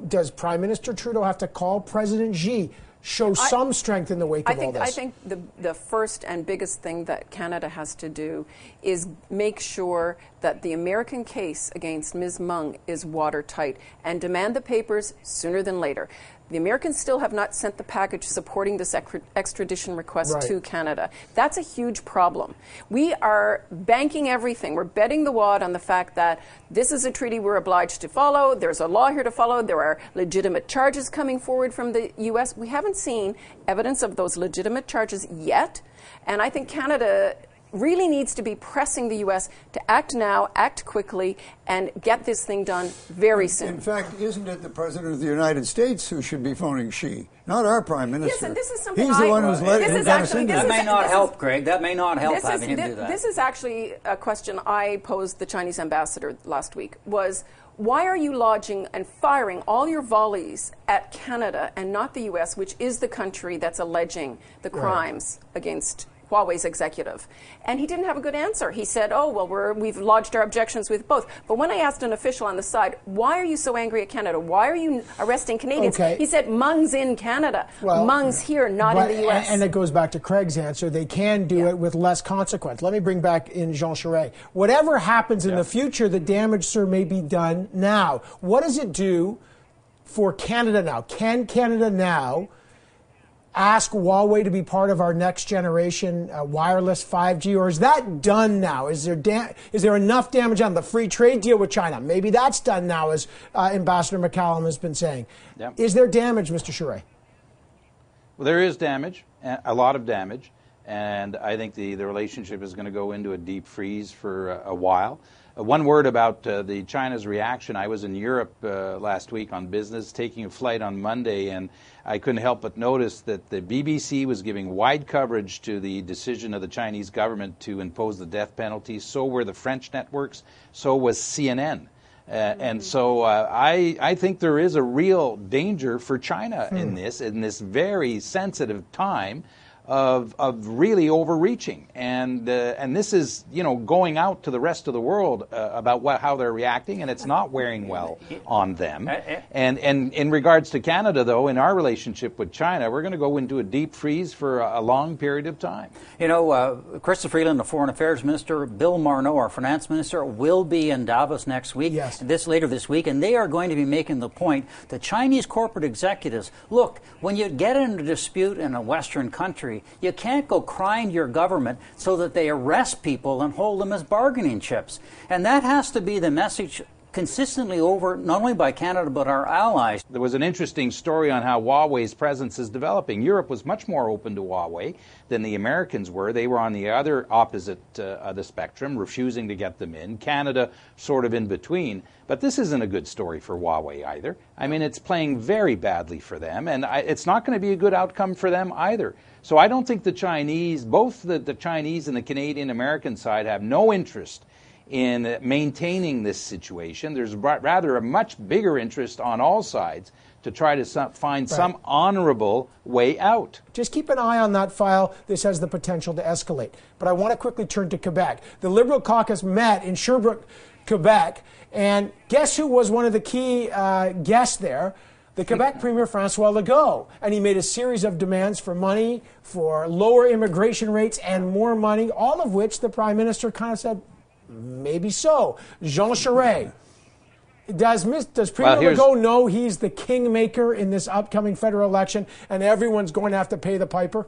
[SPEAKER 1] Does Prime Minister Trudeau have to call President Xi? Show
[SPEAKER 14] I-
[SPEAKER 1] some strength in the wake
[SPEAKER 14] I
[SPEAKER 1] of all this.
[SPEAKER 14] I think the the first and biggest thing that Canada has to do is make sure that the American case against Ms. Meng is watertight and demand the papers sooner than later. The Americans still have not sent the package supporting this extradition request
[SPEAKER 15] Right.
[SPEAKER 14] to Canada. That's a huge problem. We are banking everything. We're betting the wad on the fact that this is a treaty we're obliged to follow. There's a law here to follow. There are legitimate charges coming forward from the U.S. We haven't seen evidence of those legitimate charges yet. And I think Canada really needs to be pressing the U.S. to act now, act quickly, and get this thing done very soon.
[SPEAKER 13] In fact, isn't it the President of the United States who should be phoning Xi, not our Prime Minister?
[SPEAKER 14] and this is something
[SPEAKER 13] He's the one who's let,
[SPEAKER 14] this
[SPEAKER 13] who
[SPEAKER 14] is actually- this
[SPEAKER 12] That
[SPEAKER 13] this.
[SPEAKER 12] may not
[SPEAKER 14] this
[SPEAKER 12] help, Craig. That may not help
[SPEAKER 14] this is,
[SPEAKER 12] him
[SPEAKER 14] thi-
[SPEAKER 12] do that.
[SPEAKER 14] This is actually a question I posed the Chinese ambassador last week was why are you lodging and firing all your volleys at Canada and not the US, which is the country that's alleging the
[SPEAKER 15] Right.
[SPEAKER 14] crimes against Huawei's executive. And he didn't have a good answer. He said, "Oh, well, we're, we've lodged our objections with both." But when I asked an official on the side, "Why are you so angry at Canada? Why are you arresting Canadians?"
[SPEAKER 1] Okay.
[SPEAKER 14] He said, "Meng's in Canada.
[SPEAKER 1] Well,
[SPEAKER 14] Meng's here, not
[SPEAKER 1] But-
[SPEAKER 14] in the US."
[SPEAKER 1] And it goes back to Craig's answer. They can do it with less consequence. Let me bring back in Jean Charest. Whatever happens in the future, the damage, sir, may be done now. What does it do for Canada now? Can Canada now ask Huawei to be part of our next generation uh, wireless 5G, or is that done now? Is there da- is there enough damage on the free trade deal with China? Maybe that's done now, as uh, Ambassador McCallum has been saying.
[SPEAKER 11] Yeah.
[SPEAKER 1] Is there damage, Mr. Charest?
[SPEAKER 11] Well, there is damage, a a lot of damage, and I think the, the relationship is going to go into a deep freeze for a, a while. Uh, one word about uh, the China's reaction. I was in Europe uh, last week on business, taking a flight on Monday, and I couldn't help but notice that the BBC was giving wide coverage to the decision of the Chinese government to impose the death penalty. So were the French networks. So was CNN. Uh, and so uh, I, I think there is a real danger for China in
[SPEAKER 16] Hmm.
[SPEAKER 11] this, in this very sensitive time of, of really overreaching. And, uh, and this is, you know, going out to the rest of the world uh, about what, how they're reacting, and it's not wearing well on them. And, and in regards to Canada, though, in our relationship with China, we're going to go into a deep freeze for a, a long period of time.
[SPEAKER 12] You know, uh, Chrystia Freeland, the Foreign Affairs Minister, Bill Morneau, our Finance Minister, will be in Davos next week. Yes. This later this week, and they are going to be making the point that Chinese corporate executives look when you get into a dispute in a Western country, you can't go crying to your government so that they arrest people and hold them as bargaining chips, and that has to be the message consistently over not only by Canada but our allies.
[SPEAKER 11] There was an interesting story on how Huawei's presence is developing. Europe was much more open to Huawei than the Americans were. They were on the other opposite uh, of the spectrum, refusing to get them in. Canada sort of in between. But this isn't a good story for Huawei either. I mean, it's playing very badly for them, and I, it's not going to be a good outcome for them either. So I don't think the Chinese, both the, the Chinese and the Canadian American side, have no interest in maintaining this situation. There's rather a much bigger interest on all sides to try to find right. some honorable way out.
[SPEAKER 1] Just keep an eye on that file. This has the potential to escalate. But I want to quickly turn to Quebec. The Liberal caucus met in Sherbrooke, Quebec, and guess who was one of the key uh, guests there? the Quebec Premier Francois Legault. And he made a series of demands for money, for lower immigration rates, and more money, all of which the Prime Minister kind of said, maybe so. Jean Charest. Does, does Premier well, Legault know he's the kingmaker in this upcoming federal election and everyone's going to have to pay the piper?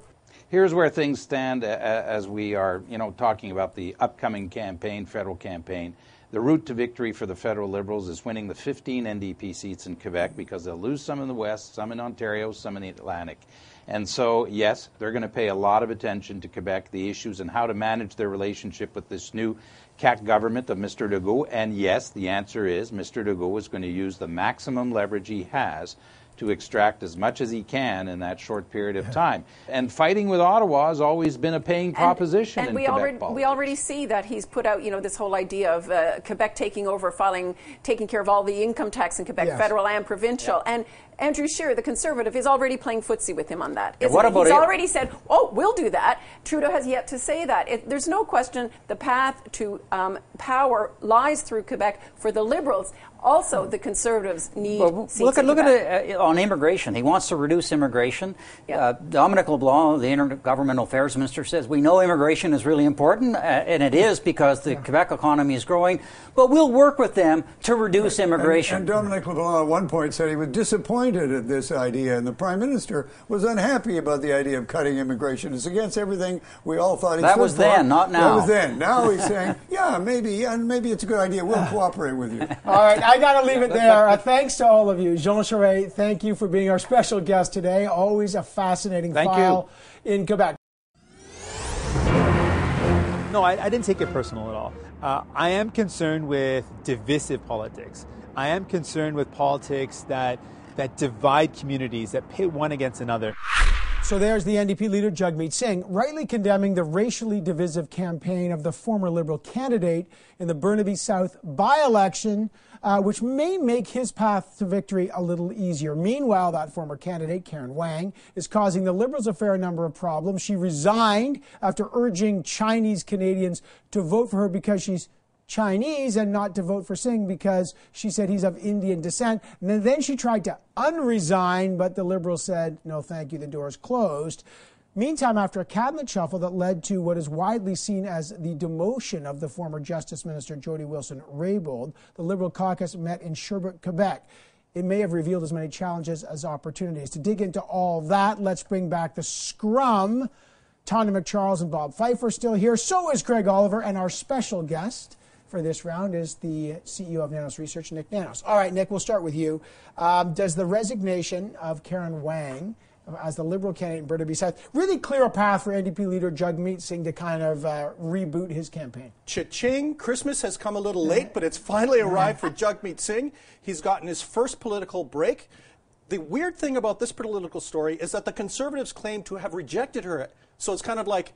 [SPEAKER 11] Here's where things stand as we are, you know, talking about the upcoming campaign, federal campaign. The route to victory for the federal Liberals is winning the 15 NDP seats in Quebec because they'll lose some in the West, some in Ontario, some in the Atlantic. And so, yes, they're going to pay a lot of attention to Quebec, the issues, and how to manage their relationship with this new CAQ government of Mr. Legault. And yes, the answer is Mr. Legault is going to use the maximum leverage he has to extract as much as he can in that short period of time. And fighting with Ottawa has always been a paying proposition.
[SPEAKER 14] And, and we
[SPEAKER 11] Quebec
[SPEAKER 14] already
[SPEAKER 11] politics.
[SPEAKER 14] we already see that he's put out you know this whole idea of uh, Quebec taking over, filing, taking care of all the income tax in Quebec, yes. federal and provincial, yeah. and Andrew Scheer, the Conservative, is already playing footsie with him on that.
[SPEAKER 12] Yeah, what about
[SPEAKER 14] He's
[SPEAKER 12] it?
[SPEAKER 14] already said, "Oh, we'll do that." Trudeau has yet to say that. It, there's no question the path to um, power lies through Quebec for the Liberals. Also, the Conservatives need. Well,
[SPEAKER 12] look at look at it uh, on immigration. He wants to reduce immigration. Uh, Dominic LeBlanc, the Intergovernmental Affairs Minister, says we know immigration is really important, uh, and it is because the yeah. Quebec economy is growing. But we'll work with them to reduce right. immigration.
[SPEAKER 13] And, and Dominic LeBlanc at one point said he was disappointed at this idea, and the Prime Minister was unhappy about the idea of cutting immigration. It's against everything we all thought he
[SPEAKER 12] that was
[SPEAKER 13] for.
[SPEAKER 12] then, not now.
[SPEAKER 13] That was then. Now he's saying, yeah, maybe, yeah, maybe it's a good idea. We'll cooperate with you.
[SPEAKER 1] All right. I got to leave it there. Uh, thanks to all of you. Jean Charest, thank you for being our special guest today. Always a fascinating
[SPEAKER 11] thank
[SPEAKER 1] file you. in Quebec.
[SPEAKER 15] No, I, I, didn't take it personal at all. Uh, I am concerned with divisive politics. I am concerned with politics that that divide communities, that pit one against another.
[SPEAKER 1] So there's the NDP leader Jagmeet Singh rightly condemning the racially divisive campaign of the former Liberal candidate in the Burnaby South by-election uh, which may make his path to victory a little easier. Meanwhile, that former candidate, Karen Wang, is causing the Liberals a fair number of problems. She resigned after urging Chinese Canadians to vote for her because she's Chinese and not to vote for Singh because she said he's of Indian descent. And then she tried to unresign, but the Liberals said, no, thank you, the door is closed. Meantime, after a cabinet shuffle that led to what is widely seen as the demotion of the former Justice Minister Jody Wilson Raybould, the Liberal caucus met in Sherbrooke, Quebec. It may have revealed as many challenges as opportunities. To dig into all that, let's bring back the scrum. Tonda MacCharles and Bob Fifer still here. So is Craig Oliver, and our special guest for this round is the CEO of Nanos Research, Nick Nanos. All right, Nick, we'll start with you. Um, does the resignation of Karen Wang as the Liberal candidate in Burnaby South, really clear a path for NDP leader Jagmeet Singh to kind of uh, reboot his campaign.
[SPEAKER 8] Cha-ching! Christmas has come a little late, but it's finally arrived for Jagmeet Singh. He's gotten his first political break. The weird thing about this political story is that the Conservatives claim to have rejected her. So it's kind of like,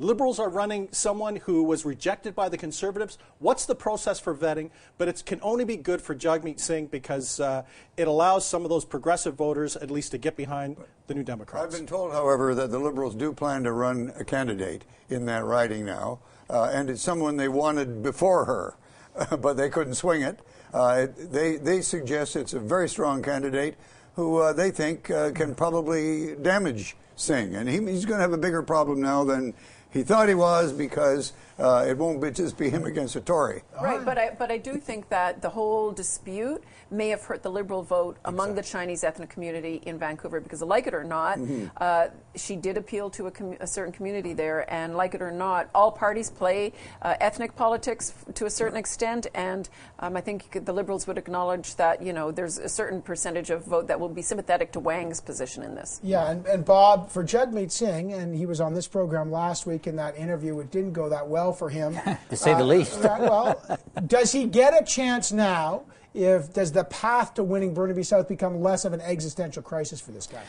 [SPEAKER 8] Liberals are running someone who was rejected by the Conservatives. What's the process for vetting? But it can only be good for Jagmeet Singh because uh, it allows some of those progressive voters at least to get behind the New Democrats.
[SPEAKER 13] I've been told, however, that the Liberals do plan to run a candidate in that riding now, uh, and it's someone they wanted before her, but they couldn't swing it. Uh, they, they suggest it's a very strong candidate who uh, they think uh, can probably damage Singh. And he, he's going to have a bigger problem now than he thought he was because Uh, it won't be, just be him against a Tory.
[SPEAKER 14] Right, but I, but I do think that the whole dispute may have hurt the Liberal vote among the Chinese ethnic community in Vancouver because, like it or not,
[SPEAKER 13] Mhm.
[SPEAKER 14] uh, she did appeal to a, commu- a certain community there, and like it or not, all parties play uh, ethnic politics f- to a certain extent, and um, I think the Liberals would acknowledge that you know there's a certain percentage of vote that will be sympathetic to Wang's position in this.
[SPEAKER 1] Yeah, and, and Bob, for Jagmeet Singh, and he was on this program last week in that interview, it didn't go that well for him.
[SPEAKER 12] To say the least.
[SPEAKER 1] uh, well, does he get a chance now? If does the path to winning Burnaby South become less of an existential crisis for this guy?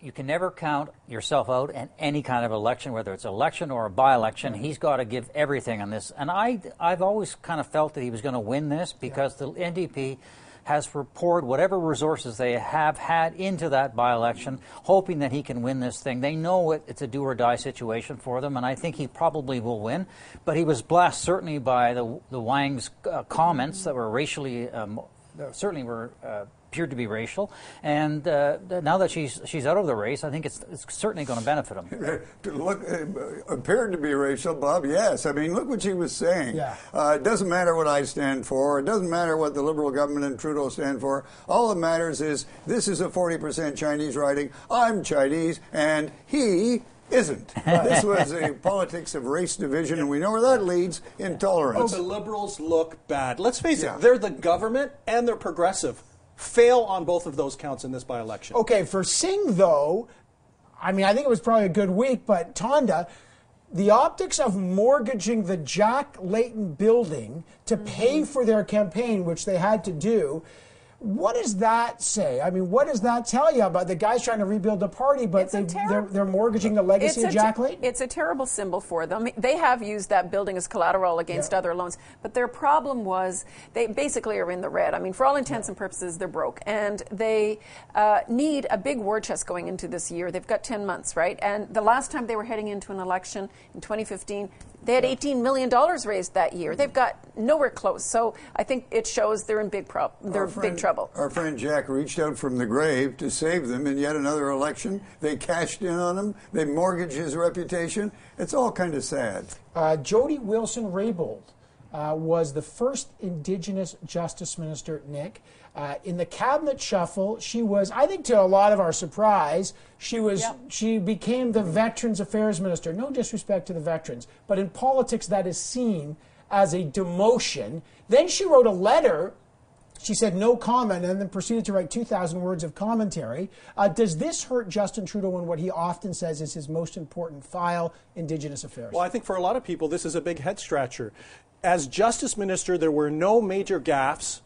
[SPEAKER 12] You can never count yourself out in any kind of election, whether it's election or a by-election. He's got to give everything on this, and I, I've always kind of felt that he was going to win this because the NDP has poured whatever resources they have had into that by-election, hoping that he can win this thing. They know it, it's a do-or-die situation for them, and I think he probably will win. But he was blessed certainly by the the Wang's uh, comments that were racially, um, certainly were. Uh, appeared to be racial, and uh, now that she's she's out of the race, I think it's, it's certainly going to benefit him.
[SPEAKER 13] To look uh, appeared to be racial, Bob. Yes, I mean, look what she was saying.
[SPEAKER 12] Yeah.
[SPEAKER 13] Uh, it doesn't matter what I stand for. It doesn't matter what the Liberal government and Trudeau stand for. All that matters is this is a forty percent Chinese riding. I'm Chinese, and he isn't. this was a politics of race division, and we know where that leads: intolerance.
[SPEAKER 16] Oh, the liberals look bad. Let's face
[SPEAKER 13] Yeah.
[SPEAKER 16] it, they're the government and they're progressive. Fail on both of those counts in this by election.
[SPEAKER 1] Okay, for Singh though, I mean, I think it was probably a good week, but Tonda, the optics of mortgaging the Jack Layton building to pay mm-hmm. for their campaign, which they had to do. What does that say? I mean, what does that tell you about the guys trying to rebuild the party, but they, they're, they're mortgaging the legacy of Jack Layton?
[SPEAKER 14] It's a terrible symbol for them. They have used that building as collateral against
[SPEAKER 1] Yeah.
[SPEAKER 14] other loans, but their problem was they basically are in the red. I mean, for all intents and purposes, they're broke, and they uh, need a big war chest going into this year. They've got 10 months, right? And the last time they were heading into an election in 2015, they had 18 million dollars raised that year. They've got nowhere close. So I think it shows they're in big prob- they're
[SPEAKER 13] Our
[SPEAKER 14] in
[SPEAKER 13] friend-
[SPEAKER 14] big trouble.
[SPEAKER 13] Our friend Jack reached out from the grave to save them in yet another election. They cashed in on him. They mortgaged his reputation. It's all kind of sad.
[SPEAKER 1] Uh, Jody Wilson Raybould uh, was the first Indigenous Justice Minister, Nick. Uh, in the cabinet shuffle, she was, I think, to a lot of our surprise, she was she became the Veterans Affairs Minister. No disrespect to the veterans, but in politics, that is seen as a demotion. Then she wrote a letter she said no comment and then proceeded to write 2,000 words of commentary. Uh, does this hurt Justin Trudeau in what he often says is his most important file, Indigenous affairs?
[SPEAKER 16] Well, I think for a lot of people, this is a big head scratcher. As Justice Minister, there were no major gaffes,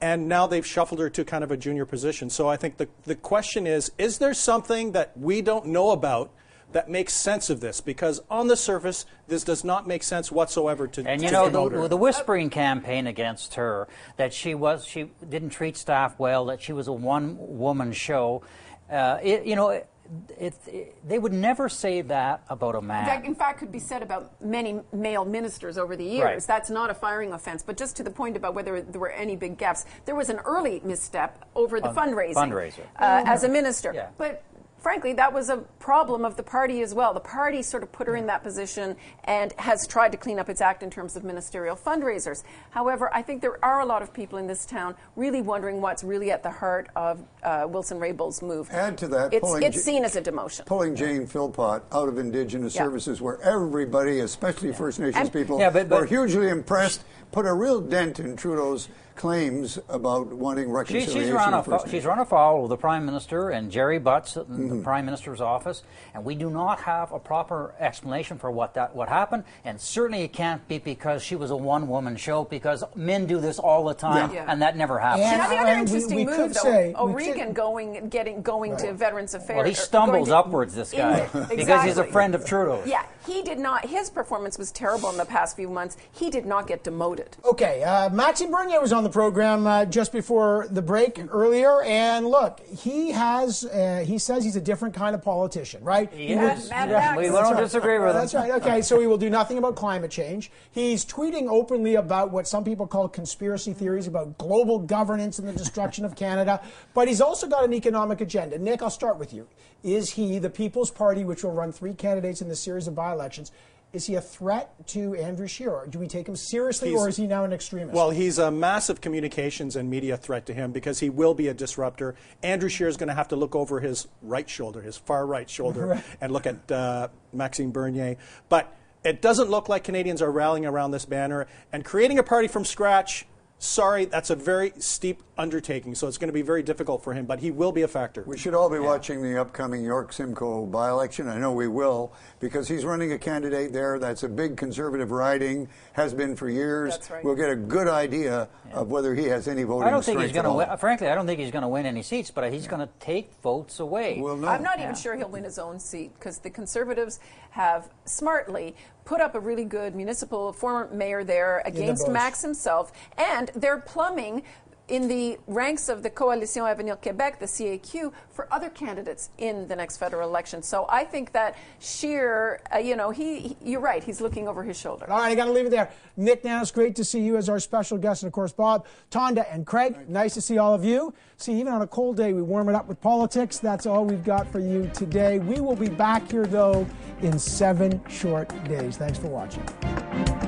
[SPEAKER 16] and now they've shuffled her to kind of a junior position. So I think the, the question is is there something that we don't know about? That makes sense of this because on the surface, this does not make sense whatsoever to.
[SPEAKER 12] And you
[SPEAKER 16] to
[SPEAKER 12] know the, the whispering campaign against her that she was she didn't treat staff well, that she was a one-woman show. Uh, it, you know, it, it, they would never say that about a man.
[SPEAKER 14] In fact, in fact, could be said about many male ministers over the years.
[SPEAKER 12] Right.
[SPEAKER 14] That's not a firing offense. But just to the point about whether there were any big gaps, there was an early misstep over the fundraising,
[SPEAKER 12] fundraiser.
[SPEAKER 14] Uh, as a minister.
[SPEAKER 12] Yeah.
[SPEAKER 14] But frankly, that was a problem of the party as well. The party sort of put her in that position and has tried to clean up its act in terms of ministerial fundraisers. However, I think there are a lot of people in this town really wondering what's really at the heart of uh, Wilson Raybould's move.
[SPEAKER 13] Add to that,
[SPEAKER 14] it's,
[SPEAKER 13] pulling
[SPEAKER 14] it's seen as a demotion.
[SPEAKER 13] Pulling Jane Philpott out of Indigenous
[SPEAKER 14] Yeah.
[SPEAKER 13] Services, where everybody, especially First Nations
[SPEAKER 14] And-
[SPEAKER 13] people,
[SPEAKER 12] Yeah, but- but-
[SPEAKER 13] were hugely impressed, put a real dent in Trudeau's claims about wanting
[SPEAKER 12] She,
[SPEAKER 13] reconciliation.
[SPEAKER 12] she's run
[SPEAKER 13] with
[SPEAKER 12] a she's run afoul of the prime minister and Gerry Butts in
[SPEAKER 13] Mm-hmm.
[SPEAKER 12] the prime minister's office, and we do not have a proper explanation for what that what happened. And certainly it can't be because she was a one-woman show because men do this all the time,
[SPEAKER 14] Yeah.
[SPEAKER 12] and that never happens.
[SPEAKER 1] And-
[SPEAKER 14] Another other
[SPEAKER 1] and we-
[SPEAKER 14] interesting
[SPEAKER 1] we
[SPEAKER 14] move,
[SPEAKER 1] could
[SPEAKER 14] though,
[SPEAKER 1] say-
[SPEAKER 14] O'Regan
[SPEAKER 1] could-
[SPEAKER 14] going, getting, going to Veterans Affairs.
[SPEAKER 12] Well, he stumbles
[SPEAKER 14] to-
[SPEAKER 12] upwards, this guy,
[SPEAKER 14] In-
[SPEAKER 12] because he's a friend of Trudeau's.
[SPEAKER 14] Yeah, he did not. His performance was terrible in the past few months. He did not get demoted.
[SPEAKER 1] Okay, uh, Maxime Bernier was on the program uh, just before the break earlier, and look, he has, uh, he says he's a different kind of politician, right? He
[SPEAKER 12] Yes, Max. We don't disagree with him.
[SPEAKER 1] That's right. Okay, so he will do nothing about climate change. He's tweeting openly about what some people call conspiracy theories about global governance and the destruction of Canada, but he's also got an economic agenda. Nick, I'll start with you. Is he the People's Party, which will run three candidates in the series of by-elections? Is he a threat to Andrew Scheer? Do we take him seriously,
[SPEAKER 16] He's-
[SPEAKER 1] or is he now an extremist?
[SPEAKER 16] Well, he's a massive communications and media threat to him because he will be a disruptor. Andrew Scheer is going to have to look over his right shoulder, his far right shoulder,
[SPEAKER 1] Right.
[SPEAKER 16] and look at uh, Maxime Bernier. But it doesn't look like Canadians are rallying around this banner and creating a party from scratch. Sorry, that's a very steep undertaking, so it's going to be very difficult for him, but he will be a factor.
[SPEAKER 13] We should all be watching the upcoming York Simcoe by election. I know we will, because he's running a candidate there that's a big conservative riding, has been for years.
[SPEAKER 14] That's right.
[SPEAKER 13] We'll get a good idea of whether he has any voting
[SPEAKER 12] I don't think he's going to win. Frankly, I don't think he's going to win any seats, but he's going to take votes away.
[SPEAKER 13] We'll know.
[SPEAKER 14] I'm not
[SPEAKER 12] Yeah.
[SPEAKER 14] even sure he'll win his own seat because the Conservatives have smartly put up a really good municipal former mayor there against. Max himself, and they're plumbing in the ranks of the Coalition Avenir Québec, the CAQ, for other candidates in the next federal election. So I think that Scheer, uh, you know, he, he- you're right, he's looking over his shoulder.
[SPEAKER 1] All right, I got to leave it there. Nick Nanos, great to see you as our special guest. And of course, Bob, Tonda, and Craig, nice to see all of you. See, even on a cold day, we warm it up with politics. That's all we've got for you today. We will be back here, though, in seven short days. Thanks for watching.